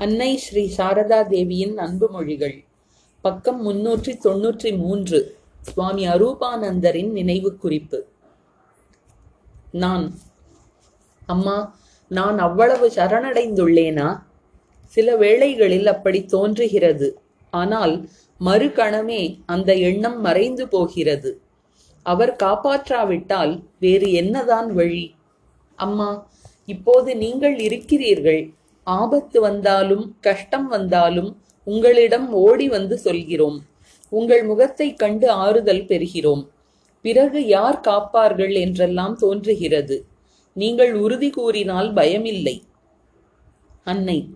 அன்னை ஸ்ரீ சாரதா தேவியின் அன்பு மொழிகள். பக்கம் முன்னூற்றி தொன்னூற்றி மூன்று. சுவாமி அரூபானந்தரின் நினைவு குறிப்பு. நான். அம்மா நான் அவ்வளவு சரணடைந்துள்ளேனா? சில வேளைகளில் அப்படி தோன்றுகிறது. ஆனால் மறுகணமே அந்த எண்ணம் மறைந்து போகிறது. அவர் காப்பாற்றாவிட்டால் வேறு என்னதான் வழி? அம்மா இப்போது நீங்கள் இருக்கிறீர்கள். ஆபத்து வந்தாலும் கஷ்டம் வந்தாலும் உங்களிடம் ஓடி வந்து சொல்கிறோம். உங்கள் முகத்தைக் கண்டு ஆறுதல் பெறுகிறோம். பிறகு யார் காப்பார்கள் என்றெல்லாம் தோன்றுகிறது. நீங்கள் உறுதி கூறினால் பயமில்லை. அன்னை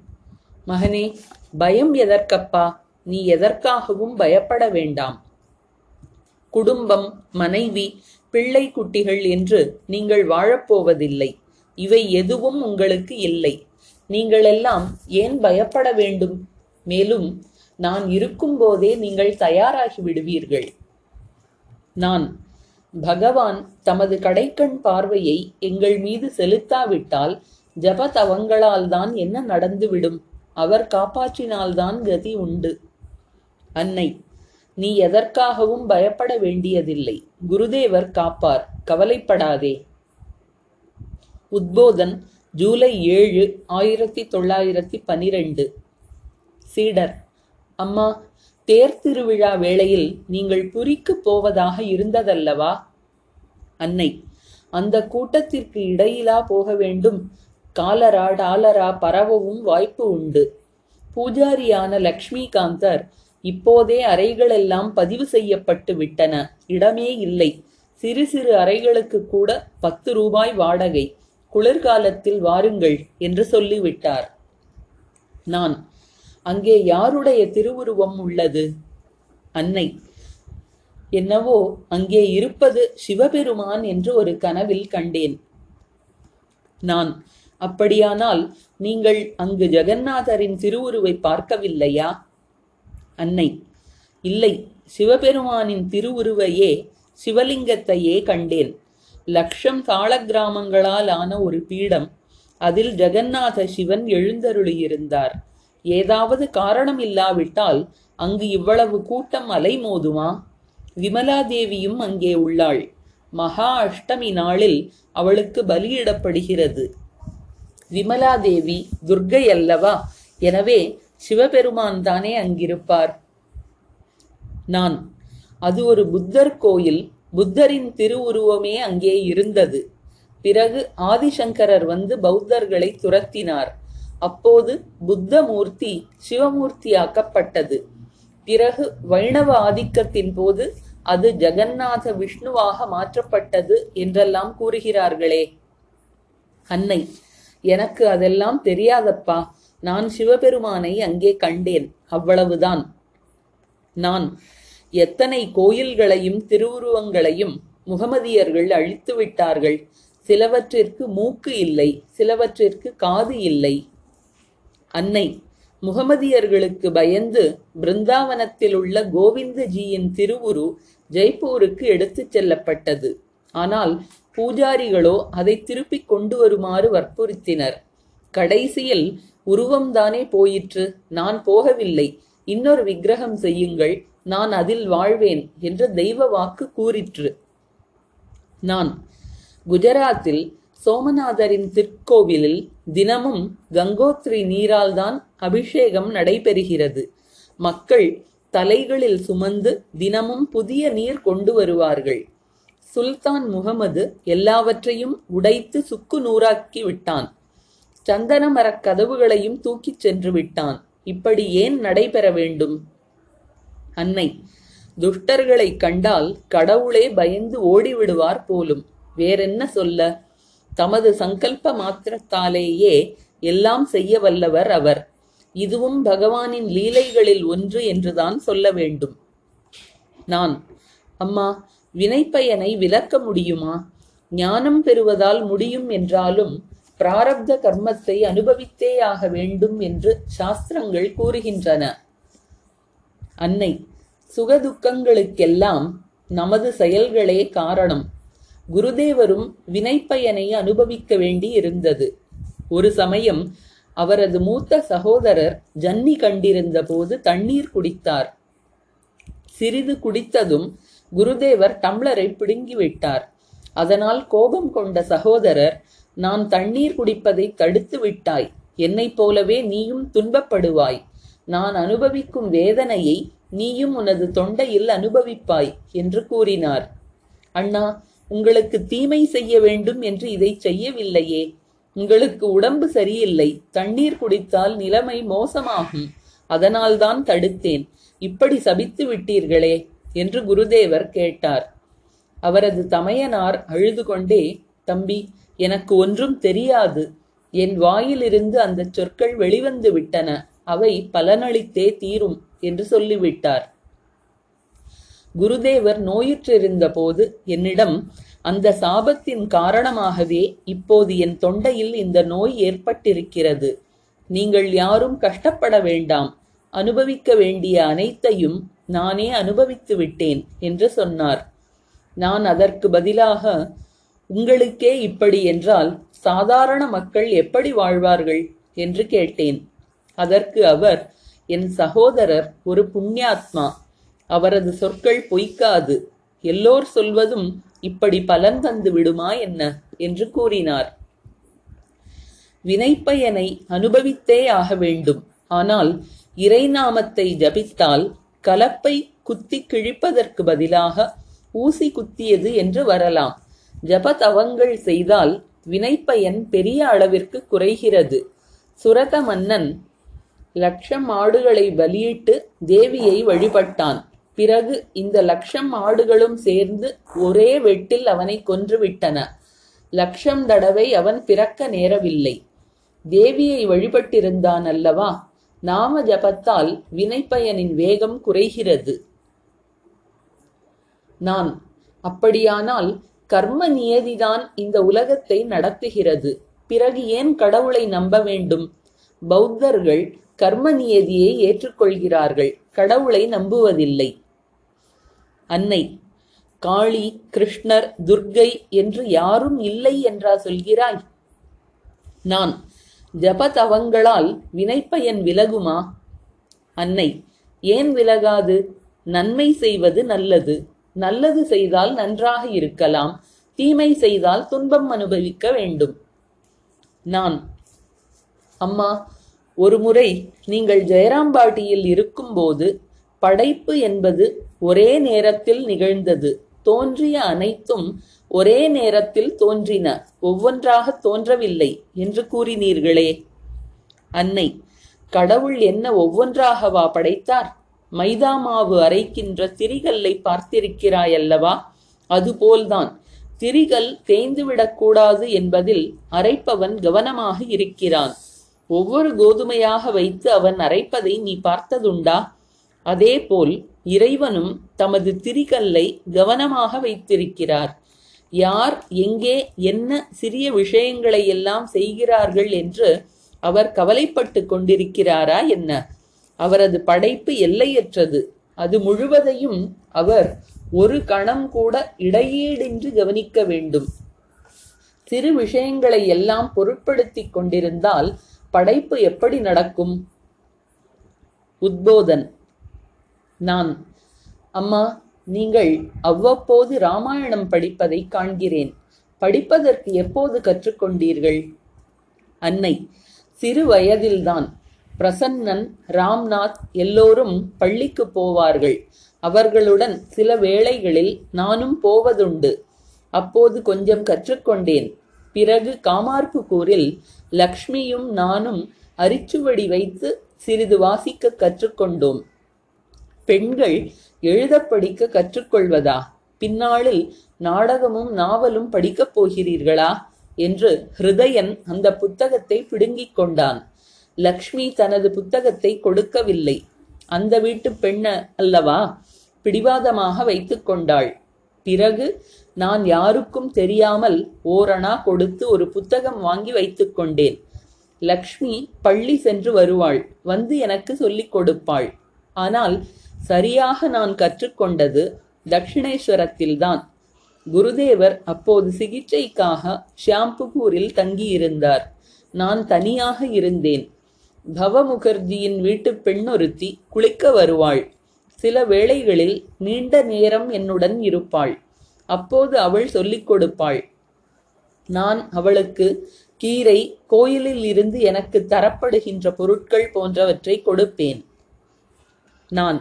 மகனே பயம் எதற்கப்பா? நீ எதற்காகவும் பயப்பட வேண்டாம். குடும்பம் மனைவி பிள்ளை குட்டிகள் என்று நீங்கள் வாழப்போவதில்லை. இவை எதுவும் உங்களுக்கு இல்லை. நீங்களெல்லாம் ஏன் பயப்பட வேண்டும்? மேலும் நான் இருக்கும்போதே நீங்கள் தயாராகி விடுவீர்கள். நான் பகவான் தமது கடைக்கண் பார்வையை எங்கள் மீது செலுத்தாவிட்டால் ஜப தவங்களால் தான் என்ன நடந்துவிடும்? அவர் காப்பாற்றினால்தான் கதி உண்டு. அன்னை நீ எதற்காகவும் பயப்பட வேண்டியதில்லை. குருதேவர் காப்பார் கவலைப்படாதே. உத்போதன் ஜூலை ஏழு ஆயிரத்தி தொள்ளாயிரத்தி பனிரெண்டு. சீடர் அம்மா தேர் திருவிழா வேளையில் நீங்கள் புரிக்குப் போவதாக இருந்ததல்லவா? அன்னை அந்த கூட்டத்திற்கு இடையிலா போக வேண்டும். காலரா டாலரா பரவவும் வாய்ப்பு உண்டு. பூஜாரியான லக்ஷ்மிகாந்தர் இப்போதே அறைகளெல்லாம் பதிவு செய்யப்பட்டு விட்டன. இடமே இல்லை. சிறு சிறு அறைகளுக்கு கூட பத்து ரூபாய் வாடகை. குளிர்காலத்தில் வாருங்கள் என்று சொல்லிவிட்டார். நான் அங்கே யாருடைய திருவுருவம் உள்ளது? அன்னை என்னவோ அங்கே இருப்பது சிவபெருமான் என்று ஒரு கனவில் கண்டேன். நான் அப்படியானால் நீங்கள் அங்கு ஜெகநாதரின் திருவுருவை பார்க்கவில்லையா? அன்னை இல்லை சிவபெருமானின் திருவுருவையே சிவலிங்கத்தையே கண்டேன். லட்சம் தாள கிராமங்களால் ஆன ஒரு பீடம் அதில் ஜெகநாத சிவன் எழுந்தருளியிருந்தார். ஏதாவது காரணம் இல்லாவிட்டால் அங்கு இவ்வளவு கூட்டம் அலைமோதுமா விமலாதேவியும் அங்கே உள்ளாள். மகா அஷ்டமி நாளில் அவளுக்கு பலியிடப்படுகிறது. விமலாதேவி துர்கை அல்லவா? எனவே சிவபெருமான் தானே அங்கிருப்பார். நான் அது ஒரு புத்தர் கோயில் புத்தரின் திருவுருவமே அங்கே இருந்தது. பிறகு ஆதிசங்கரர் வந்து பௌத்தர்களை துரத்தினார். அப்போது புத்த மூர்த்தி சிவமூர்த்தியாக்கப்பட்டது. பிறகு வைணவ ஆதிக்கத்தின் போது அது ஜெகநாத விஷ்ணுவாக மாற்றப்பட்டது என்றெல்லாம் கூறுகிறார்களே. அன்னை எனக்கு அதெல்லாம் தெரியாதப்பா. நான் சிவபெருமானை அங்கே கண்டேன். அவ்வளவுதான். நான் எத்தனை கோயில்களையும் திருவுருவங்களையும் முகமதியர்கள் அழித்து விட்டார்கள். சிலவற்றிற்கு மூக்கு இல்லை சிலவற்றிற்கு காது இல்லை. அன்னை முகமதியர்களுக்கு பயந்து பிருந்தாவனத்தில் உள்ள கோவிந்தஜியின் திருவுரு ஜெய்ப்பூருக்கு எடுத்துச் செல்லப்பட்டது. ஆனால் பூஜாரிகளோ அதை திருப்பிக் கொண்டு வருமாறு வற்புறுத்தினர். கடைசியில் உருவம்தானே போயிற்று. நான் போகவில்லை. இன்னொரு விக்கிரகம் செய்யுங்கள். நான் அதில் வாழ்வேன் என்று தெய்வ வாக்கு கூறிற்று. நான் குஜராத்தில் சோமநாதரின் திருக்கோவிலில் தினமும் கங்கோத்ரி நீரால்தான் அபிஷேகம் நடைபெறுகிறது. மக்கள் தலைகளில் சுமந்து தினமும் புதிய நீர் கொண்டு வருவார்கள். சுல்தான் முகமது எல்லாவற்றையும் உடைத்து சுக்கு நூறாக்கி விட்டான். சந்தன மரக் கதவுகளையும் தூக்கிச் சென்று விட்டான். இப்படி ஏன் நடைபெற வேண்டும்? அன்னை. துஷ்டர்களை கண்டால் கடவுளே பயந்து ஓடிவிடுவார் போலும். வேறென்ன சொல்ல? தமது சங்கல்ப மாத்திரத்தாலேயே எல்லாம் செய்ய வல்லவர் அவர். இதுவும் பகவானின் லீலைகளில் ஒன்று என்றுதான் சொல்ல வேண்டும். நான் அம்மா வினைப்பயனை விலக்க முடியுமா? ஞானம் பெறுவதால் முடியும் என்றாலும் பிராரப்த கர்மத்தை அனுபவித்தேயாக வேண்டும் என்று சாஸ்திரங்கள் கூறுகின்றன. அன்னை. சுகதுக்கங்களுக்கெல்லாம் நமது செயல்களே காரணம். குருதேவரும் வினைப்பயனை அனுபவிக்க வேண்டி இருந்தது ஒரு சமயம் அவரது மூத்த சகோதரர் ஜன்னி கண்டிருந்த போது தண்ணீர் குடித்தார். சிறிது குடித்ததும் குருதேவர் டம்ளரை பிடுங்கிவிட்டார் அதனால் கோபம் கொண்ட சகோதரர் நான் தண்ணீர் குடிப்பதை தடுத்து விட்டாய். என்னைப் போலவே நீயும் துன்பப்படுவாய். நான் அனுபவிக்கும் வேதனையை நீயும் உனது தொண்டையில் அனுபவிப்பாய் என்று கூறினார். அண்ணா உங்களுக்கு தீமை செய்ய வேண்டும் என்று இதை செய்யவில்லையே. உங்களுக்கு உடம்பு சரியில்லை தண்ணீர் குடித்தால் நிலைமை மோசமாகும். அதனால்தான் தடுத்தேன். இப்படி சபித்து விட்டீர்களே என்று குருதேவர் கேட்டார். அவரது தமையனார் அழுது கொண்டே தம்பி எனக்கு ஒன்றும் தெரியாது. என் வாயிலிருந்து அந்த சொற்கள் வெளிவந்து விட்டன. அவை பலனளித்தே தீரும் என்று சொல்லிவிட்டார். குருதேவர் நோயுற்றிருந்த போது என்னிடம் அந்த சாபத்தின் காரணமாகவே இப்போது என் தொண்டையில் இந்த நோய் ஏற்பட்டிருக்கிறது. நீங்கள் யாரும் கஷ்டப்பட வேண்டாம். அனுபவிக்க வேண்டிய அனைத்தையும் நானே அனுபவித்து விட்டேன் என்று சொன்னார். நான் அதற்கு பதிலாக உங்களுக்கே இப்படி என்றால் சாதாரண மக்கள் எப்படி வாழ்வார்கள்? என்று கேட்டேன். அதற்கு அவர் என் சகோதரர் ஒரு புண்ணியாத்மா அவரது சொற்கள் பொய்க்காது. எல்லோர் சொல்வதும் இப்படி பலன் தந்து விடுமா என்ன? என்று கூறினார். வினைப்பயனை அனுபவித்தே ஆக வேண்டும். ஆனால் இறைநாமத்தை ஜபித்தால் கலப்பை குத்தி கிழிப்பதற்கு பதிலாக ஊசி குத்தியது என்று வரலாம். ஜபதவங்கள் செய்தால் வினைப்பயன் பெரிய அளவிற்கு குறைகிறது. சுரத மன்னன் லட்சம் ஆடுகளை பலியிட்டு தேவியை வழிபட்டான். பிறகு இந்த லட்சம் ஆடுகளும் சேர்ந்து ஒரே வெட்டில் அவனை கொன்றுவிட்டன லட்சம் தடவை அவன் பிறக்க நேரவில்லை. தேவியை வழிபட்டிருந்தான் அல்லவா? நாம ஜபத்தால் வினைப்பயனின் வேகம் குறைகிறது. நான் அப்படியானால் கர்ம நியதிதான் இந்த உலகத்தை நடத்துகிறது. பிறகு ஏன் கடவுளை நம்ப வேண்டும்? பௌத்தர்கள் கர்ம நியதியை ஏற்றுக்கொள்கிறார்கள். கடவுளை நம்புவதில்லை. அன்னை காளி கிருஷ்ணர் துர்கை என்று யாரும் இல்லை என்றா சொல்கிறாய்? நான் ஜபதவங்களால் வினைப்பயன் விலகுமா? அன்னை ஏன் விலகாது? நன்மை செய்வது நல்லது. நல்லது செய்தால் நன்றாக இருக்கலாம். தீமை செய்தால் துன்பம் அனுபவிக்க வேண்டும். நான் அம்மா ஒருமுறை நீங்கள் ஜெயராம்பாட்டியில் இருக்கும்போது படைப்பு என்பது ஒரே நேரத்தில் நிகழ்ந்தது. தோன்றிய அனைத்தும் ஒரே நேரத்தில் தோன்றின. ஒவ்வொன்றாக தோன்றவில்லை என்று கூறினீர்களே. அன்னை கடவுள் என்ன ஒவ்வொன்றாகவா படைத்தார்? மைதா மாவு அரைக்கின்ற திரிகல்லை பார்த்திருக்கிறாயல்லவா? அதுபோல்தான். திரிகல் தேய்ந்துவிடக்கூடாது என்பதில் அரைப்பவன் கவனமாக இருக்கிறான். ஒவ்வொரு கோதுமையாக வைத்து அவன் அரைப்பதை நீ பார்த்ததுண்டா? அதேபோல் இறைவனும் தமது திரிகல்லை கவனமாக வைத்திருக்கிறார். யார் எங்கே என்ன சிறிய விஷயங்களை எல்லாம் செய்கிறார்கள் என்று அவர் கவலைப்பட்டு கொண்டிருக்கிறாரா என்ன? அவரது படைப்பு எல்லையற்றது. அது முழுவதையும் அவர் ஒரு கணம் கூட இடையீடின்றி கவனிக்க வேண்டும். சிறு விஷயங்களை எல்லாம் பொருட்படுத்திக் கொண்டிருந்தால் படைப்பு எப்படி நடக்கும்? உத்போதன். நான். அம்மா நீங்கள் அவ்வப்போது ராமாயணம் படிப்பதை காண்கிறேன். படிப்பதற்கு எப்போது கற்றுக்கொண்டீர்கள்? அன்னை. சிறு வயதில்தான். பிரசன்னன் ராம்நாத் எல்லோரும் பள்ளிக்கு போவார்கள். அவர்களுடன் சில வேளைகளில் நானும் போவதுண்டு. அப்போது கொஞ்சம் கற்றுக்கொண்டேன். பிறகு காமார்புக்கூரில் லக்ஷ்மியும் நானும் அரிச்சுவடி வைத்து சிறிது வாசிக்க கற்றுக்கொண்டோம். பெண்கள் எழுத படிக்க கற்றுக்கொள்வதா? பின்னாளில் நாடகமும் நாவலும் படிக்கப் போகிறீர்களா? என்று ஹிருதயன் அந்த புத்தகத்தை பிடுங்கிக் கொண்டான். லக்ஷ்மி தனது புத்தகத்தை கொடுக்கவில்லை. அந்த வீட்டு பெண்ண அல்லவா? பிடிவாதமாக வைத்துக் கொண்டாள். பிறகு நான் யாருக்கும் தெரியாமல் ஓரணா கொடுத்து ஒரு புத்தகம் வாங்கி வைத்துக் கொண்டேன். லக்ஷ்மி பள்ளி சென்று வருவாள். வந்து எனக்கு சொல்லிக் கொடுப்பாள். ஆனால் சரியாக நான் கற்றுக்கொண்டது தட்சிணேஸ்வரத்தில்தான். குருதேவர் அப்போது சிகிச்சைக்காக ஷியாம்புகூரில் தங்கியிருந்தார். நான் தனியாக இருந்தேன். பவ முகர்ஜியின் வீட்டுப் பெண்ணொருத்தி குளிக்க வருவாள். சில வேளைகளில் நீண்ட நேரம் என்னுடன் இருப்பாள். அப்போது அவள் சொல்லிக் கொடுப்பாள் நான் அவளுக்கு கீரை கோயிலில் இருந்து எனக்கு தரப்படுகின்ற பொருட்கள் போன்றவற்றை கொடுப்பேன். நான்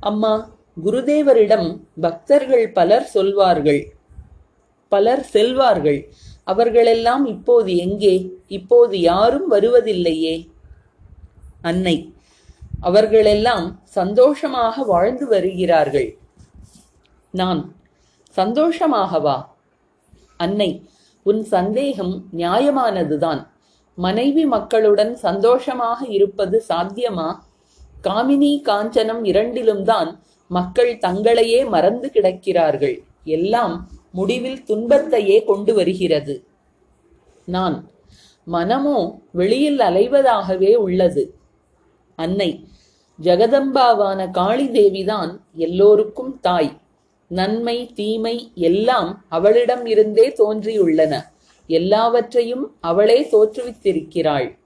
அம்மா குருதேவரிடம் பக்தர்கள் பலர் சொல்வார்கள் பலர் செல்வார்கள். அவர்களெல்லாம் இப்போது எங்கே? இப்போது யாரும் வருவதில்லையே. அன்னை அவர்களெல்லாம் சந்தோஷமாக வாழ்ந்து வருகிறார்கள். நான் சந்தோஷமாகவா? அன்னை உன் சந்தேகம் நியாயமானதுதான். மனைவி மக்களுடன் சந்தோஷமாக இருப்பது சாத்தியமா? காமினி காஞ்சனம் இரண்டிலும் தான் மக்கள் தங்களையே மறந்து கிடக்கிறார்கள். எல்லாம் முடிவில் துன்பத்தையே கொண்டு வருகிறது. நான் மனமோ வெளியில் அலைவதாகவே உள்ளது. அன்னை ஜெகதம்பாவான காளி தேவிதான் எல்லோருக்கும் தாய். நன்மை தீமை எல்லாம் அவளிடம் இருந்தே தோன்றியுள்ளன. எல்லாவற்றையும் அவளே தோற்றுவித்திருக்கிறாள்.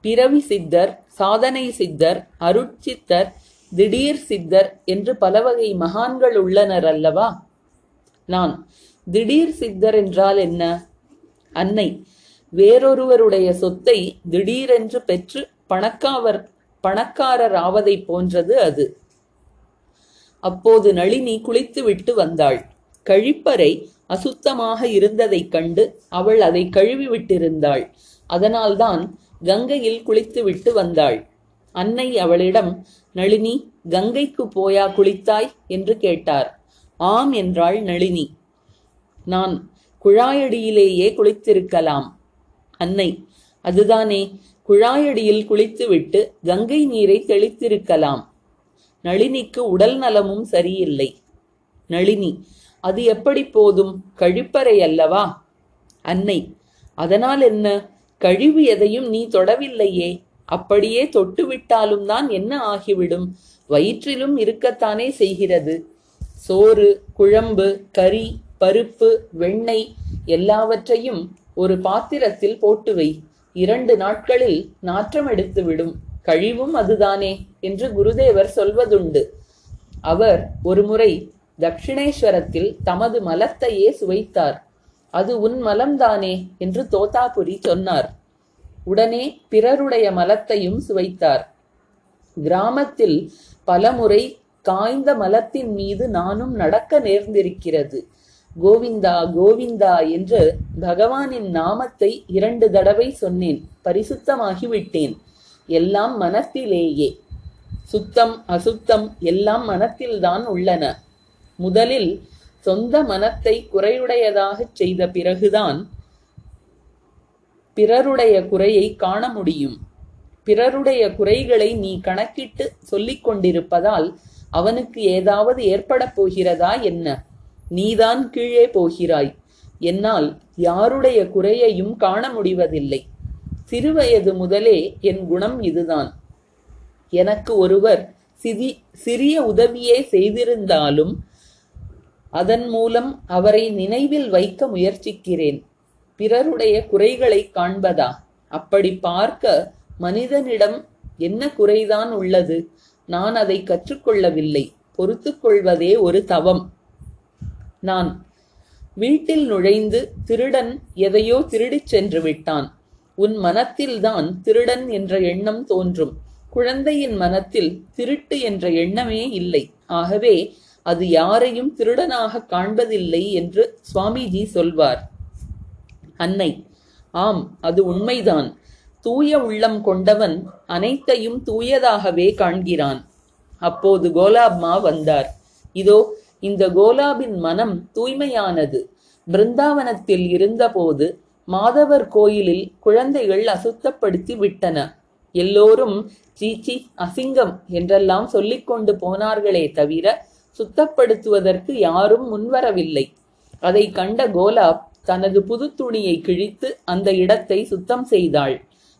பிறவி சித்தர் சாதனை சித்தர் அருட்சித்தர் திடீர் சித்தர் என்று பலவகை மகான்கள் உள்ளனர் அல்லவா? நான் திடீர் சித்தர் என்றால் என்ன? அன்னை வேறொருவருடைய சொத்தை திடீரென்று பெற்று பணக்காவர் பணக்காரர் ஆவதைப் போன்றது அது. அப்போது நளினி குளித்துவிட்டு வந்தாள். கழிப்பறை அசுத்தமாக இருந்ததைக் கண்டு அவள் அதை கழுவி விட்டிருந்தாள் அதனால்தான் கங்கையில் குளித்துவிட்டு வந்தாள். அன்னை அவளிடம் நளினி கங்கைக்கு போயா குளித்தாய்? என்று கேட்டார். ஆம் என்றாள் நளினி. நான் குழாயடியிலேயே குளித்திருக்கலாம். அன்னை அதுதானே குழாயடியில் குளித்துவிட்டு கங்கை நீரை தெளித்திருக்கலாம். நளினிக்கு உடல் நலமும் சரியில்லை. நளினி அது எப்படி போதும்? கழிப்பறை அல்லவா? அன்னை அதனால் என்ன? கழிவு எதையும் நீ தொடவில்லையே. அப்படியே தொட்டுவிட்டாலும் தான் என்ன ஆகிவிடும்? வயிற்றிலும் இருக்கத்தானே செய்கிறது. சோறு குழம்பு கறி பருப்பு வெண்ணெய் எல்லாவற்றையும் ஒரு பாத்திரத்தில் போட்டு வை. இரண்டு நாட்களில் நாற்றம் எடுத்துவிடும் கழிவும் அதுதானே என்று குருதேவர் சொல்வதுண்டு. அவர் ஒருமுறை தட்சிணேஸ்வரத்தில் தமது மலத்தையே சுவைத்தார். அது உன் மலம்தானே என்று தோத்தாபுரி சொன்னார். உடனே பிறருடைய மலத்தையும் சுவைத்தார். கிராமத்தில் பலமுறை காய்ந்த மலத்தின் மீது நானும் நடக்க நேர்ந்திருக்கிறது. கோவிந்தா கோவிந்தா என்று பகவானின் நாமத்தை இரண்டு தடவை சொன்னேன். பரிசுத்தமாகி விட்டேன் எல்லாம் மனத்திலேயே. சுத்தம் அசுத்தம் எல்லாம் மனத்தில்தான் உள்ளன. முதலில் சொந்த மனத்தை குறையுடையதாகச் செய்த பிறகுதான் பிறருடைய குறையை காண முடியும். பிறருடைய குறைகளை நீ கணக்கிட்டு சொல்லிக் கொண்டிருப்பதால் அவனுக்கு ஏதாவது ஏற்படப் போகிறதா என்ன? நீதான் கீழே போகிறாய். என்னால் யாருடைய குறையையும் காண முடிவதில்லை. சிறுவயது முதலே என் குணம் இதுதான். எனக்கு ஒருவர் சிதி சிறிய உதவியே செய்திருந்தாலும் அதன் மூலம் அவரை நினைவில் வைக்க முயற்சிக்கிறேன். பிறருடைய குறைகளை காண்பதா? அப்படி பார்க்க மனிதனிடம் என்ன குறைதான் உள்ளது? நான் அதை கற்றுக்கொள்ளவில்லை. பொறுத்துக்கொள்வதே ஒரு தவம். நான் வீட்டில் நுழைந்து திருடன் எதையோ திருடிச் சென்று விட்டான். உன் மனத்தில்தான் திருடன் என்ற எண்ணம் தோன்றும். குழந்தையின் மனத்தில் திருட்டு என்ற எண்ணமே இல்லை. ஆகவே அது யாரையும் திருடனாக காண்பதில்லை என்று சுவாமிஜி சொல்வார். அன்னை ஆம் அது உண்மைதான். தூய உள்ளம் கொண்டவன் அனைத்தையும் தூயதாகவே காண்கிறான். அப்போது கோலாப்மா வந்தார். இதோ இந்த கோலாபின் மனம் தூய்மையானது. பிருந்தாவனத்தில் இருந்தபோது மாதவர் கோயிலில் குழந்தைகள் அசுத்தப்படுத்தி விட்டன. எல்லோரும் சீச்சி அசிங்கம் என்றெல்லாம் சொல்லிக்கொண்டு போனார்களே தவிர சுத்தப்படுத்துவதற்கு யாரும் முன்வரவில்லை. அதை கண்ட கோலாப் தனது புது துணியை கிழித்து அந்த இடத்தை சுத்தம் செய்தாள்.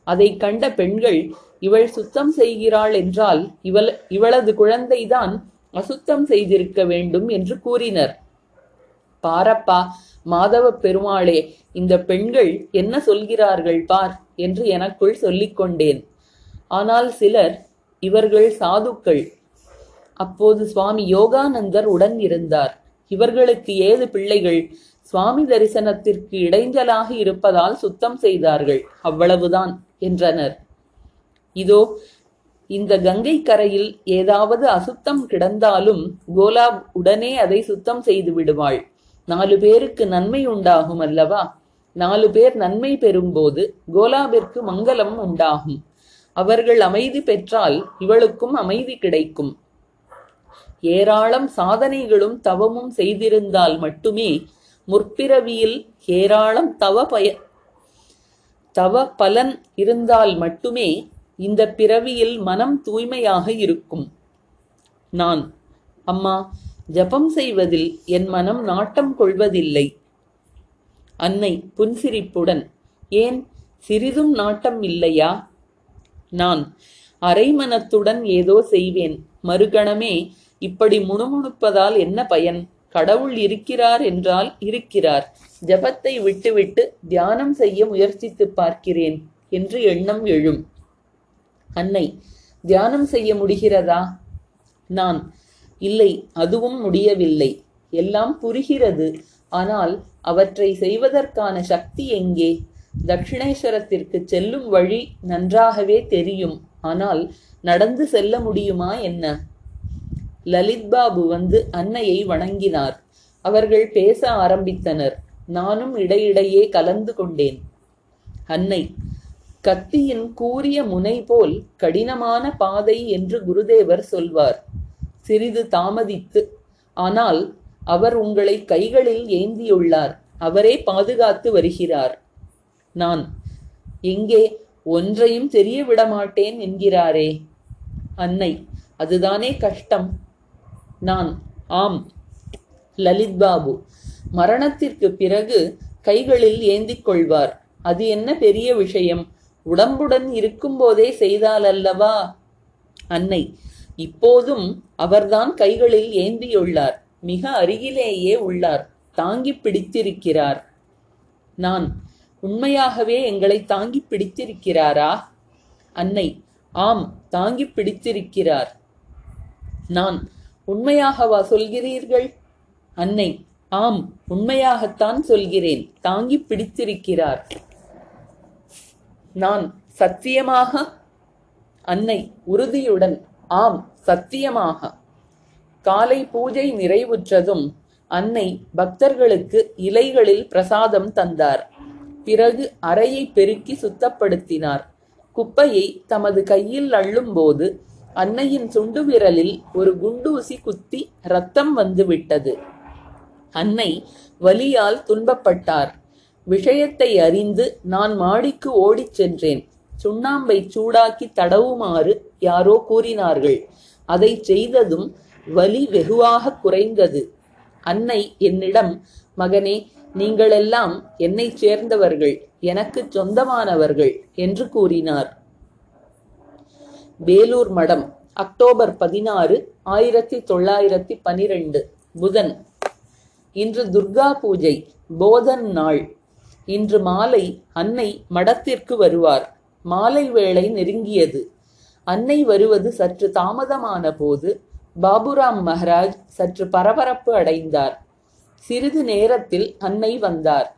அதை கண்ட பெண்கள் இவள் சுத்தம் செய்கிறாள் என்றால் இவள் இவளது குழந்தைதான் அசுத்தம் செய்திருக்க வேண்டும் என்று கூறினர். பாரப்பா மாதவப் பெருமாளே இந்த பெண்கள் என்ன சொல்கிறார்கள் பார் என்று எனக்குள் சொல்லிக்கொண்டேன். ஆனால் சிலர் இவர்கள் சாதுக்கள். அப்போது சுவாமி யோகானந்தர் உடன் இருந்தார் இவர்களுக்கு ஏது பிள்ளைகள். சுவாமி தரிசனத்திற்கு இடைஞ்சலாக இருப்பதால் சுத்தம் செய்தார்கள். அவ்வளவுதான் என்றனர். இதோ இந்த கங்கை கரையில் ஏதாவது அசுத்தம் கிடந்தாலும் கோலா உடனே அதை சுத்தம் செய்து விடுவாள். நாலு பேருக்கு நன்மை உண்டாகும் அல்லவா? நாலு பேர் நன்மை பெறும்போது கோலாபிற்கு மங்களம் உண்டாகும். அவர்கள் அமைதி பெற்றால் இவளுக்கும் அமைதி கிடைக்கும். ஏராளம் சாதனைகளும் தவமும் செய்திருந்தால் மட்டுமே முற்பிறவியில் ஏராளம் தவ பய தவ பலன் இருந்தால் மட்டுமே இந்த பிறவியில் மனம் தூய்மையாக இருக்கும். நான் அம்மா ஜபம் செய்வதில் என் மனம் நாட்டம் கொள்வதில்லை. அன்னை புன்சிரிப்புடன் ஏன் சிறிதும் நாட்டம் இல்லையா? நான் அரைமனத்துடன் ஏதோ செய்வேன். மறுகணமே இப்படி முணுமுணுப்பதால் என்ன பயன்? கடவுள் இருக்கிறார் என்றால் இருக்கிறார். ஜபத்தை விட்டுவிட்டு தியானம் செய்ய முயற்சித்து பார்க்கிறேன் என்று எண்ணம் எழும். அன்னை தியானம் செய்ய முடிகிறதா? நான் இல்லை அதுவும் முடியவில்லை. எல்லாம் புரிகிறது. ஆனால் அவற்றை செய்வதற்கான சக்தி எங்கே? தட்சிணேஸ்வரத்திற்கு செல்லும் வழி நன்றாகவே தெரியும். ஆனால் நடந்து செல்ல முடியுமா என்ன? லலித் பாபு வந்து அன்னையை வணங்கினார். அவர்கள் பேச ஆரம்பித்தனர். நானும் இடையிடையே கலந்து கொண்டேன். அன்னை கத்தியின் கூரிய முனை போல் கடினமான பாதை என்று குருதேவர் சொல்வார். சிறிது தாமதித்து ஆனால் அவர் உங்களை கைகளில் ஏந்தியுள்ளார் அவரே பாதுகாத்து வருகிறார். நான் எங்கே ஒன்றையும் தெரிய மாட்டேன் என்கிறாரே. அன்னை அதுதானே கஷ்டம். நான் ஆம் லலித் பாபு மரணத்திற்கு பிறகு கைகளில் ஏந்திக் கொள்வார் அது என்ன பெரிய விஷயம்? உடம்புடன் இருக்கும்போதே செய்தால் அல்லவா அன்னை இப்போதும் அவர்தான் கைகளில் ஏந்தியுள்ளார். மிக அருகிலேயே உள்ளார். தாங்கி பிடித்திருக்கிறார். நான் உண்மையாகவே எங்களை தாங்கி பிடித்திருக்கிறாரா? அன்னை ஆம் தாங்கி பிடித்திருக்கிறார். நான் உண்மையாகவா சொல்கிறீர்கள்? அன்னை ஆம் உண்மையாகத்தான் சொல்கிறேன். தாங்கி பிடித்திருக்கிறார். நான் சத்தியமாக? அன்னை உறுதியுடன் ஆம் சத்தியமாக. காலை பூஜை நிறைவுற்றதும் அன்னை பக்தர்களுக்கு இலைகளில் பிரசாதம் தந்தார். பிறகு அறையை பெருக்கி சுத்தப்படுத்தினார். குப்பையை தமது கையில் அள்ளும்போது அன்னையின் சுண்டு விரலில் ஒரு குண்டூசி குத்தி ரத்தம் வந்துவிட்டது அன்னை வலியால் துன்பப்பட்டார். விஷயத்தை அறிந்து நான் மாடிக்கு ஓடிச் சென்றேன். சுண்ணாம்பை சூடாக்கி தடவுமாறு யாரோ கூறினார்கள். அதை செய்ததும் வலி வெகுவாக குறைந்தது. அன்னை என்னிடம் மகனே நீங்களெல்லாம் என்னைச் சேர்ந்தவர்கள் எனக்கு சொந்தமானவர்கள் என்று கூறினார். வேலூர் மடம் அக்டோபர் பதினாறு ஆயிரத்தி தொள்ளாயிரத்தி பனிரெண்டு புதன். இன்று துர்கா பூஜை போதன் நாள். இன்று மாலை அன்னை மடத்திற்கு வருவார். மாலை வேளை நெருங்கியது. அன்னை வருவது சற்று தாமதமான போது பாபுராம் மகராஜ் சற்று பரபரப்பு அடைந்தார். சிறிது நேரத்தில் அன்னை வந்தார்.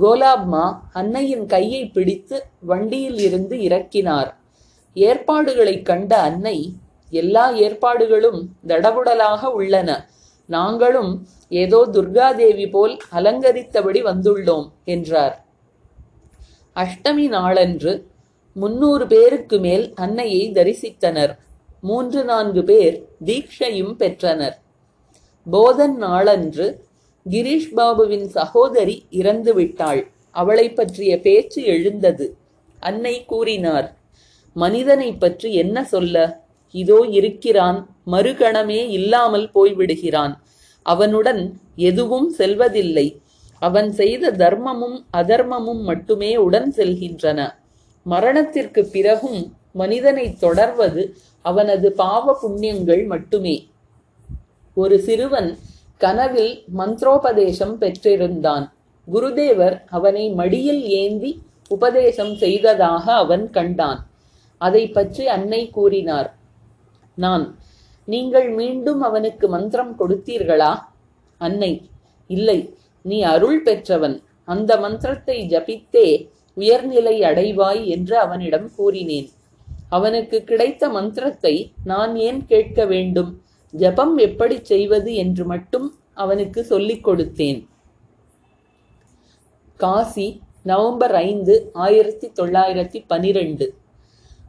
கோலாப்மா அன்னையின் கையை பிடித்து வண்டியில் இருந்து இறக்கினார். ஏற்பாடுகளைக் கண்ட அன்னை எல்லா ஏற்பாடுகளும் தடபுடலாக உள்ளன. நாங்களும் ஏதோ துர்காதேவி போல் அலங்கரித்தபடி வந்துள்ளோம் என்றார். அஷ்டமி நாளன்று முன்னூறு பேருக்கு மேல் அன்னையை தரிசித்தனர். மூன்று நான்கு பேர் தீட்சையும் பெற்றனர். போதன் நாளன்று கிரீஷ் பாபுவின் சகோதரி இறந்துவிட்டாள் அவளை பற்றிய பேச்சு எழுந்தது. அன்னை கூறினார் மனிதனை பற்றி என்ன சொல்ல? இதோ இருக்கிறான் மறுகணமே இல்லாமல் போய்விடுகிறான். அவனுடன் எதுவும் செல்வதில்லை. அவன் செய்த தர்மமும் அதர்மமும் மட்டுமே உடன் செல்கின்றன. மரணத்திற்கு பிறகும் மனிதனை தொடர்வது அவனது பாவ புண்ணியங்கள் மட்டுமே. ஒரு சிறுவன் கனவில் மந்திரோபதேசம் பெற்றிருந்தான். குருதேவர் அவனை மடியில் ஏந்தி உபதேசம் செய்ததாக அவன் கண்டான். அதை பற்றி அன்னை கூறினார் நான் நீங்கள் மீண்டும் அவனுக்கு மந்திரம் கொடுத்தீர்களா? அன்னை இல்லை நீ அருள் பெற்றவன். அந்த மந்திரத்தை ஜபித்தே உயர்நிலை அடைவாய் என்று அவனிடம் கூறினேன். அவனுக்கு கிடைத்த மந்திரத்தை நான் ஏன் கேட்க வேண்டும்? ஜபம் எப்படி செய்வது என்று மட்டும் அவனுக்கு சொல்லிக் கொடுத்தேன். காசி நவம்பர் ஐந்து ஆயிரத்தி தொள்ளாயிரத்தி பனிரெண்டு.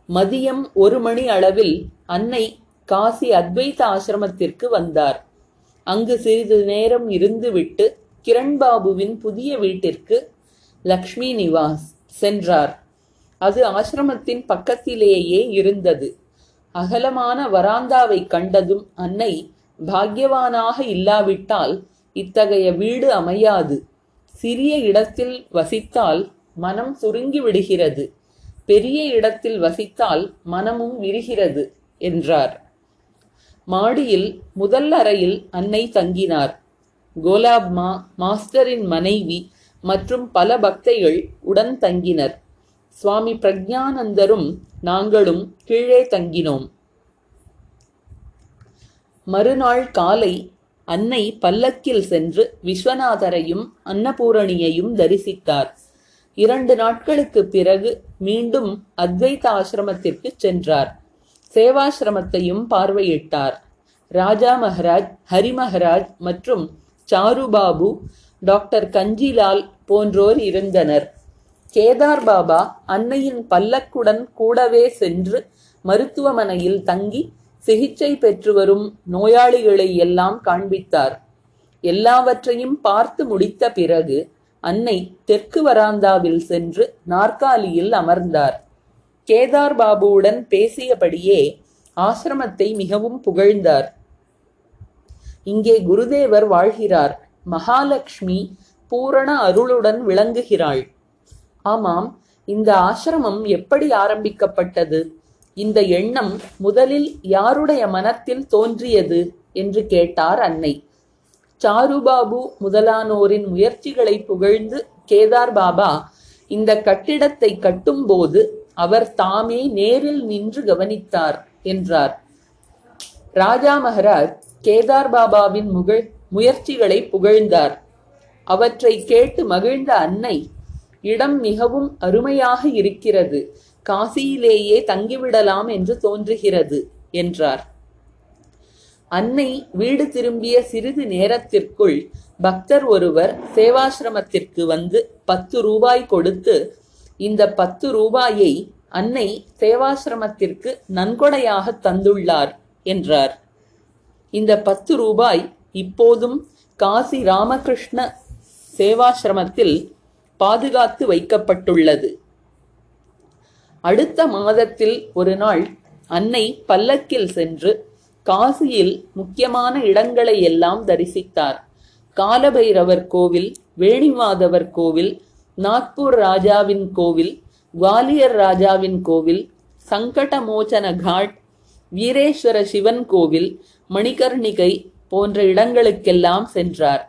மதியம் ஒரு மணி அளவில் அன்னை காசி அத்வைத ஆசிரமத்திற்கு வந்தார். அங்கு சிறிது நேரம் இருந்துவிட்டு கிரண்பாபுவின் புதிய வீட்டிற்கு லக்ஷ்மி நிவாஸ் சென்றார். அது ஆசிரமத்தின் பக்கத்திலேயே இருந்தது. அகலமான வராந்தாவை கண்டதும் அன்னை பாக்யவானாக இல்லாவிட்டால் இத்தகைய வீடு அமையாது. சிறிய இடத்தில் வசித்தால் மனம் சுருங்கி விடுகிறது. பெரிய இடத்தில் வசித்தால் மனமும் விரிகிறது என்றார். மாடியில் முதல் அறையில் அன்னை தங்கினார். கோலாப்மா மாஸ்டரின் மனைவி மற்றும் பல பக்தைகள் உடன் தங்கினர். சுவாமி பிரக்ஞானந்தரும் நாங்களும் கீழே தங்கினோம். மறுநாள் காலை அன்னை பல்லக்கில் சென்று விஸ்வநாதரையும் அன்னபூரணியையும் தரிசித்தார். இரண்டு நாட்களுக்கு பிறகு மீண்டும் அத்வைத ஆசிரமத்திற்கு சென்றார். சேவாசிரமத்தையும் பார்வையிட்டார். ராஜா மகராஜ் ஹரி மகராஜ் மற்றும் சாருபாபு டாக்டர் கஞ்சிலால் போன்றோர் இருந்தனர். கேதார் பாபா அன்னையின் பல்லக்குடன் கூடவே சென்று மருத்துவமனையில் தங்கி சிகிச்சை பெற்று வரும் நோயாளிகளை எல்லாம் காண்பித்தார். எல்லாவற்றையும் பார்த்து முடித்த பிறகு அன்னை தெற்கு வராந்தாவில் சென்று நாற்காலியில் அமர்ந்தார். கேதார் பாபுவுடன் பேசியபடியே ஆசிரமத்தை மிகவும் புகழ்ந்தார். இங்கே குருதேவர் வாழ்கிறார். மகாலட்சுமி பூரண அருளுடன் விளங்குகிறாள். ஆமாம் இந்த ஆசிரமம் எப்படி ஆரம்பிக்கப்பட்டது? இந்த எண்ணம் முதலில் யாருடைய மனத்தில் தோன்றியது என்று கேட்டார் அன்னை. சாருபாபு முதலானோரின் முயற்சிகளை புகழ்ந்து கேதார் பாபா இந்த கட்டிடத்தை கட்டும்போது அவர் தாமே நேரில் நின்று கவனித்தார் என்றார். ராஜா மகராஜ் கேதார் பாபாவின் முகழ் முயற்சிகளை புகழ்ந்தார். அவற்றை கேட்டு மகிழ்ந்த அன்னை இடம் மிகவும் அருமையாக இருக்கிறது. காசியிலேயே தங்கிவிடலாம் என்று தோன்றுகிறது என்றார். அன்னை வீடு திரும்பிய சிறிது நேரத்திற்குள் பக்தர் ஒருவர் சேவாசிரமத்திற்கு வந்து பத்து ரூபாய் கொடுத்து இந்த பத்து ரூபாயை அன்னை சேவாசிரமத்திற்கு நன்கொடையாக தந்துள்ளார் என்றார். இந்த பத்து ரூபாய் இப்போதும் காசி ராமகிருஷ்ண சேவாசிரமத்தில் பாதுகாத்து வைக்கப்பட்டுள்ளது. அடுத்த மாதத்தில் ஒரு நாள் அன்னை பல்லக்கில் சென்று காசியில் முக்கியமான இடங்களை எல்லாம் தரிசித்தார். காலபைரவர் கோவில் வேணிமாதவர் கோவில் நாக்பூர் ராஜாவின் கோவில் குவாலியர் ராஜாவின் கோவில் சங்கடமோச்சன காட் வீரேஸ்வர சிவன் கோவில் மணிகர்ணிகை போன்ற இடங்களுக்கெல்லாம் சென்றார்.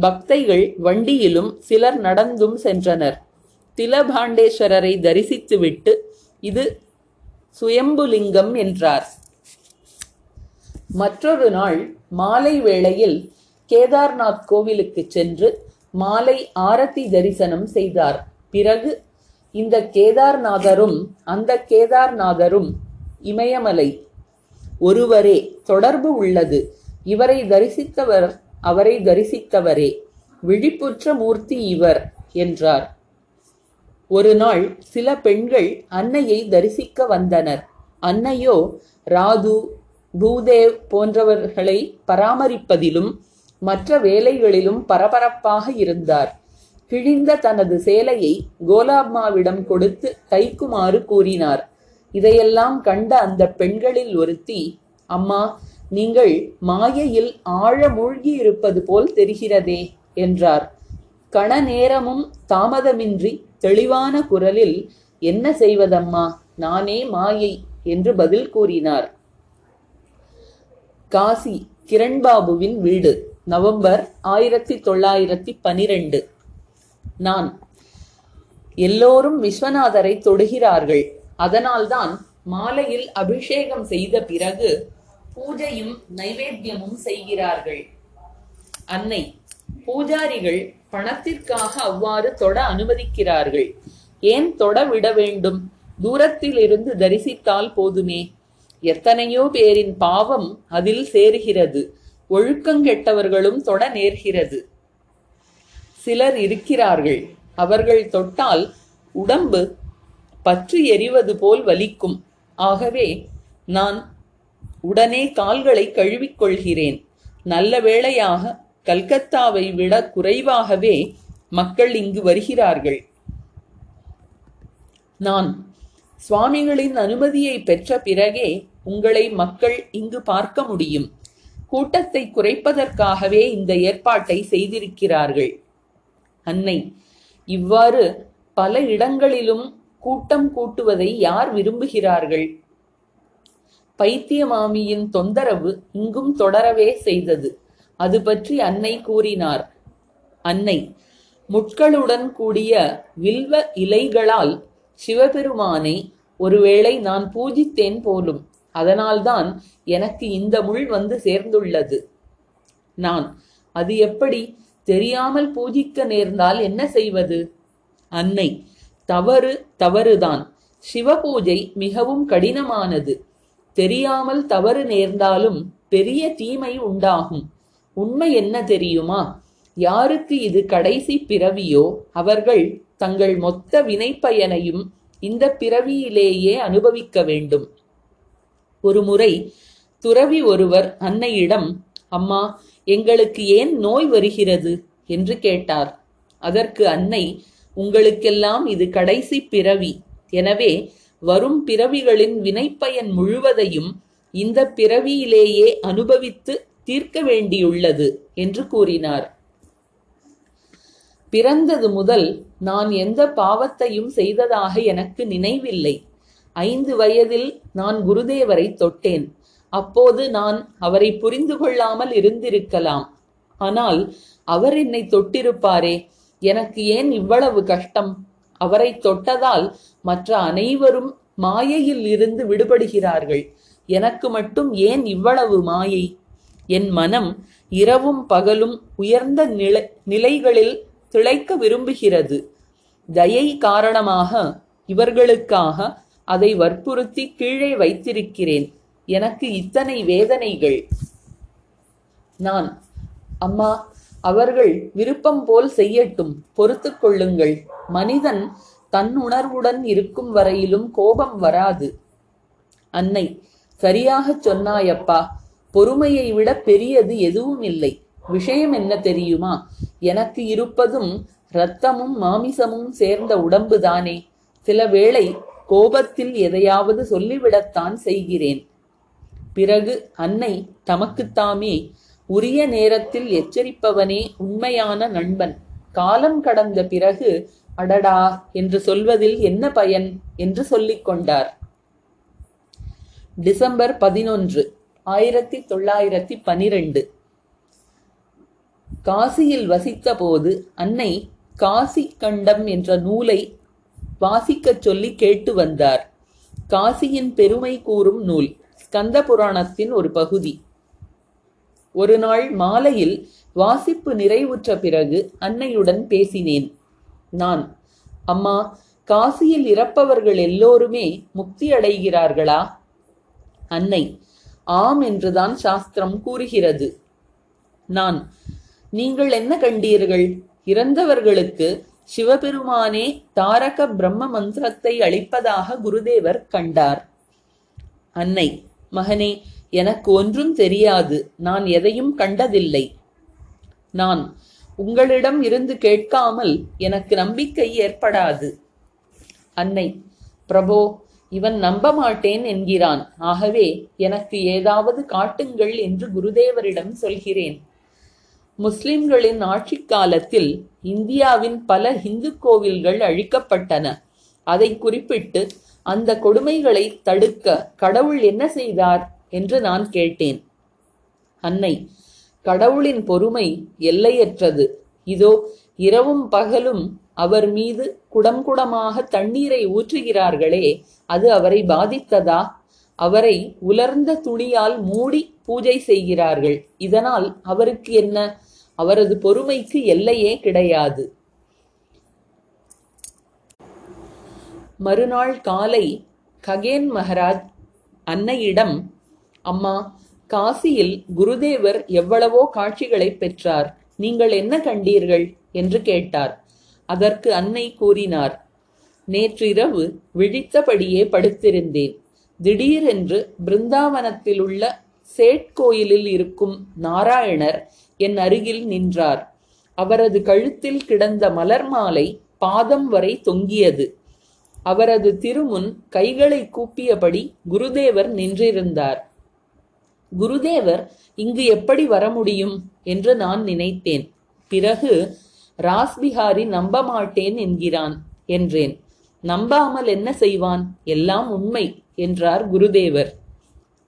பக்தைகள் வண்டியிலும் சிலர் நடந்தும் சென்றனர். திலபாண்டேஸ்வரரை தரிசித்துவிட்டு இது சுயம்புலிங்கம் என்றார். மற்றொரு நாள் மாலை வேளையில் கேதார்நாத் கோவிலுக்கு சென்று மாலை ஆரத்தி தரிசனம் செய்தார். பிறகு இந்த கேதார்நாதரும் அந்த கேதார்நாதரும் இமயமலை. ஒருவரே தொடர்பு உள்ளது. இவரை தரிசித்தவர் அவரை தரிசித்தவரே. விழிப்புற்ற மூர்த்தி இவர் என்றார். ஒரு நாள் சில பெண்கள் அன்னையை தரிசிக்க வந்தனர். அன்னையோ ராது பூதேவ் போன்றவர்களை பராமரிப்பதிலும் மற்ற வேலைகளிலும் பரபரப்பாக இருந்தார். கிழிந்த தனது சேலையை கோலாப்மாவிடம் கொடுத்து தைக்குமாறு கூறினார். இதையெல்லாம் கண்ட அந்த பெண்களில் ஒருத்தி அம்மா நீங்கள் மாயையில் ஆழ மூழ்கி இருப்பது போல் தெரிகிறதே என்றார். கண நேரமும் தாமதமின்றி தெளிவான குரலில் என்ன செய்வதம்மா? நானே மாயை என்று பதில் கூறினார். காசி கிரண்பாபுவின் வீடு நவம்பர் ஆயிரத்தி தொள்ளாயிரத்தி பனிரெண்டு. நான் எல்லோரும் விஸ்வநாதரை தொடுகிறார்கள். அதனால்தான் மாலையில் அபிஷேகம் செய்த பிறகு பூஜையும் நைவேத்தியமும் செய்கிறார்கள். அன்னை பூஜாரிகள் பணத்திற்காக அவ்வாறு தொட அனுமதிக்கிறார்கள். ஏன் தொட விட வேண்டும்? தூரத்தில் இருந்து தரிசித்தால் போதுமே. எத்தனையோ பேரின் பாவம் அதில் சேருகிறது. ஒழுக்கங்கெட்டவர்களும் தொட நேர்கிறது. சிலர் இருக்கிறார்கள். அவர்கள் தொட்டால் உடம்பு பற்றி எரிவது போல் வலிக்கும். ஆகவே நான் உடனே கால்களை கழுவிக்கொள்கிறேன். நல்ல வேளையாக கல்கத்தாவை விட குறைவாகவே மக்கள் இங்கு வருகிறார்கள். நான் சுவாமிகளின் அனுமதியை பெற்ற பிறகே உங்களை மக்கள் இங்கு பார்க்க முடியும். கூட்டத்தை குறைப்பதற்காகவே இந்த ஏற்பாட்டை செய்திருக்கிறார்கள். அன்னை இவ்வாறு பல இடங்களிலும் கூட்டம் கூட்டுவதை யார் விரும்புகிறார்கள்? பைத்தியமாமியின் தொந்தரவு இங்கும் தொடரவே செய்தது. அது பற்றி அன்னை கூறினார். அன்னை முட்களுடன் கூடிய வில்வ இலைகளால் சிவபெருமானை ஒருவேளை நான் பூஜித்தேன் போலும். அதனால்தான் எனக்கு இந்த முள் வந்து சேர்ந்துள்ளது. நான் அது எப்படி? தெரியாமல் பூஜிக்க நேர்ந்தால் என்ன செய்வது? அன்னை தவறு தவறுதான். சிவபூஜை மிகவும் கடினமானது. தெரியாமல் தவறு நேர்ந்தாலும் பெரிய தீமை உண்டாகும். உண்மை என்ன தெரியுமா? யாருக்கு இது கடைசி பிறவியோ அவர்கள் தங்கள் மொத்த வினைப்பயனையும் இந்த பிறவியிலேயே அனுபவிக்க வேண்டும். ஒரு முறை துறவி ஒருவர் அன்னையிடம் அம்மா எங்களுக்கு ஏன் நோய் வருகிறது? என்று கேட்டார். அதற்கு அன்னை உங்களுக்கெல்லாம் இது கடைசி பிறவி. எனவே வரும் பிறவிகளின் வினைப்பயன் முழுவதையும் இந்த பிறவியிலேயே அனுபவித்து தீர்க்க வேண்டியுள்ளது என்று கூறினார். பிறந்தது முதல் நான் எந்த பாவத்தையும் செய்ததாக எனக்கு நினைவில்லை. ஐந்து வயதில் நான் குருதேவரை தொட்டேன். அப்போது நான் அவரை புரிந்து கொள்ளாமல் இருந்திருக்கலாம். ஆனால் அவர் என்னை தொட்டிருப்பாரே எனக்கு ஏன் இவ்வளவு கஷ்டம்? அவரை தொட்டதால் மற்ற அனைவரும் மாயையில் இருந்து விடுபடுகிறார்கள். எனக்கு மட்டும் ஏன் இவ்வளவு மாயை? என் மனம் இரவும் பகலும் உயர்ந்த நிலை நிலைகளில் திளைக்க விரும்புகிறது. தயை காரணமாக இவர்களுக்காக அதை வற்புறுத்தி கீழே வைத்திருக்கிறேன். எனக்கு இத்தனை வேதனைகள். நான் அம்மா அவர்கள் விருப்பம் போல் செய்யட்டும் பொறுத்து கொள்ளுங்கள். மனிதன் தன் உணர்வுடன் இருக்கும் வரையிலும் கோபம் வராது. அன்னை சரியாகச் சொன்னாயப்பா பொறுமையை விட பெரியது எதுவும் இல்லை. விஷயம் என்ன தெரியுமா? எனக்கு இருப்பதும் இரத்தமும் மாமிசமும் சேர்ந்த உடம்புதானே. சில வேளை கோபத்தில் எதையாவது சொல்லிவிடத்தான் செய்கிறேன். பிறகு அன்னை தமக்குத்தாமே உரிய நேரத்தில் எச்சரிப்பவனே உண்மையான நண்பன். காலம் கடந்த பிறகு அடடா என்று சொல்வதில் என்ன பயன்? என்று சொல்லிக் கொண்டார். டிசம்பர் பதினொன்று ஆயிரத்தி தொள்ளாயிரத்தி பனிரெண்டு. காசியில் வசித்தபோது அன்னை காசி கண்டம் என்ற நூலை வாசிக்கச் சொல்லி கேட்டு வந்தார். காசியின் பெருமை கூறும் நூல் ஸ்கந்த புராணத்தின் ஒரு பகுதி. ஒரு நாள் மாலையில் வாசிப்பு நிறைவுற்ற பிறகு அன்னையுடன் பேசினேன். நான். அம்மா காசியில் இறப்பவர்கள் எல்லோருமே முக்தி அடைகிறார்களா? அன்னை ஆம் என்றுதான் சாஸ்திரம் கூறுகிறது. நான் நீங்கள் என்ன கண்டீர்கள்? இறந்தவர்களுக்கு சிவபெருமானே தாரக பிரம்ம மந்திரத்தை அளிப்பதாக குருதேவர் கண்டார். அன்னை மகனே எனக்கு ஒன்றும் தெரியாது. நான் எதையும் கண்டதில்லை. நான் உங்களிடம் இருந்து கேட்காமல் எனக்கு நம்பிக்கை ஏற்படாது. அன்னை பிரபோ இவன் நம்ப மாட்டேன் என்கிறான். ஆகவே எனக்கு ஏதாவது காட்டுங்கள் என்று குருதேவரிடம் சொல்கிறேன். முஸ்லிம்களின் ஆட்சி காலத்தில் இந்தியாவின் பல இந்து கோவில்கள் அழிக்கப்பட்டன. அதை குறிப்பிட்டு அந்த கொடுமைகளை தடுக்க கடவுள் என்ன செய்தார் என்று நான் கேட்டேன். அன்னை கடவுளின் பொறுமை எல்லையற்றது. இதோ இரவும் பகலும் அவர் மீது குடம் குடமாக தண்ணீரை ஊற்றுகிறார்களே அது அவரை பாதித்ததா? அவரை உலர்ந்த துணியால் மூடி பூஜை செய்கிறார்கள். இதனால் அவருக்கு என்ன? அவரது பொறுமைக்கு எல்லையே கிடையாது. மறுநாள் காலை ககேன் மகராஜ் அன்னையிடம் அம்மா காசியில் குருதேவர் எவ்வளவோ காட்சிகளை பெற்றார். நீங்கள் என்ன கண்டீர்கள்? என்று கேட்டார். அதற்கு அன்னை கூறினார் நேற்றிரவு விழித்தபடியே படுத்திருந்தேன். திடீரென்று பிருந்தாவனத்திலுள்ள சேட் கோயிலில் இருக்கும் நாராயணர் என் அருகில் நின்றார். அவரது கழுத்தில் கிடந்த மலர் மாலை பாதம் வரை தொங்கியது. அவரது திருமுன் கைகளை கூப்பியபடி குருதேவர் நின்றிருந்தார். குருதேவர் இங்கு எப்படி வர முடியும் என்று நான் நினைத்தேன். பிறகு ராஸ்பிஹாரி நம்ப மாட்டேன் என்கிறான் என்றேன். நம்பாமல் என்ன செய்வான்? எல்லாம் உண்மை என்றார் குருதேவர்.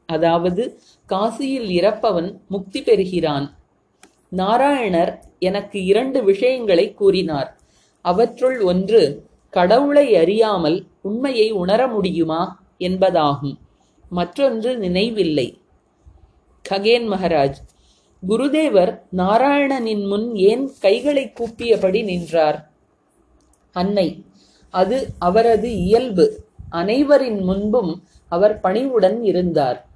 அதாவது காசியில் இறப்பவன் முக்தி பெறுகிறான். நாராயணர் எனக்கு இரண்டு விஷயங்களை கூறினார். அவற்றுள் ஒன்று கடவுளை அறியாமல் உண்மையை உணர முடியுமா? என்பதாகும். மற்றொன்று நினைவில்லை. ககேன் மகராஜ் குருதேவர் நாராயணனின் முன் ஏன் கைகளை கூப்பியபடி நின்றார்? அன்னை அது அவரது இயல்பு. அனைவரின் முன்பும் அவர் பணிவுடன் இருந்தார்.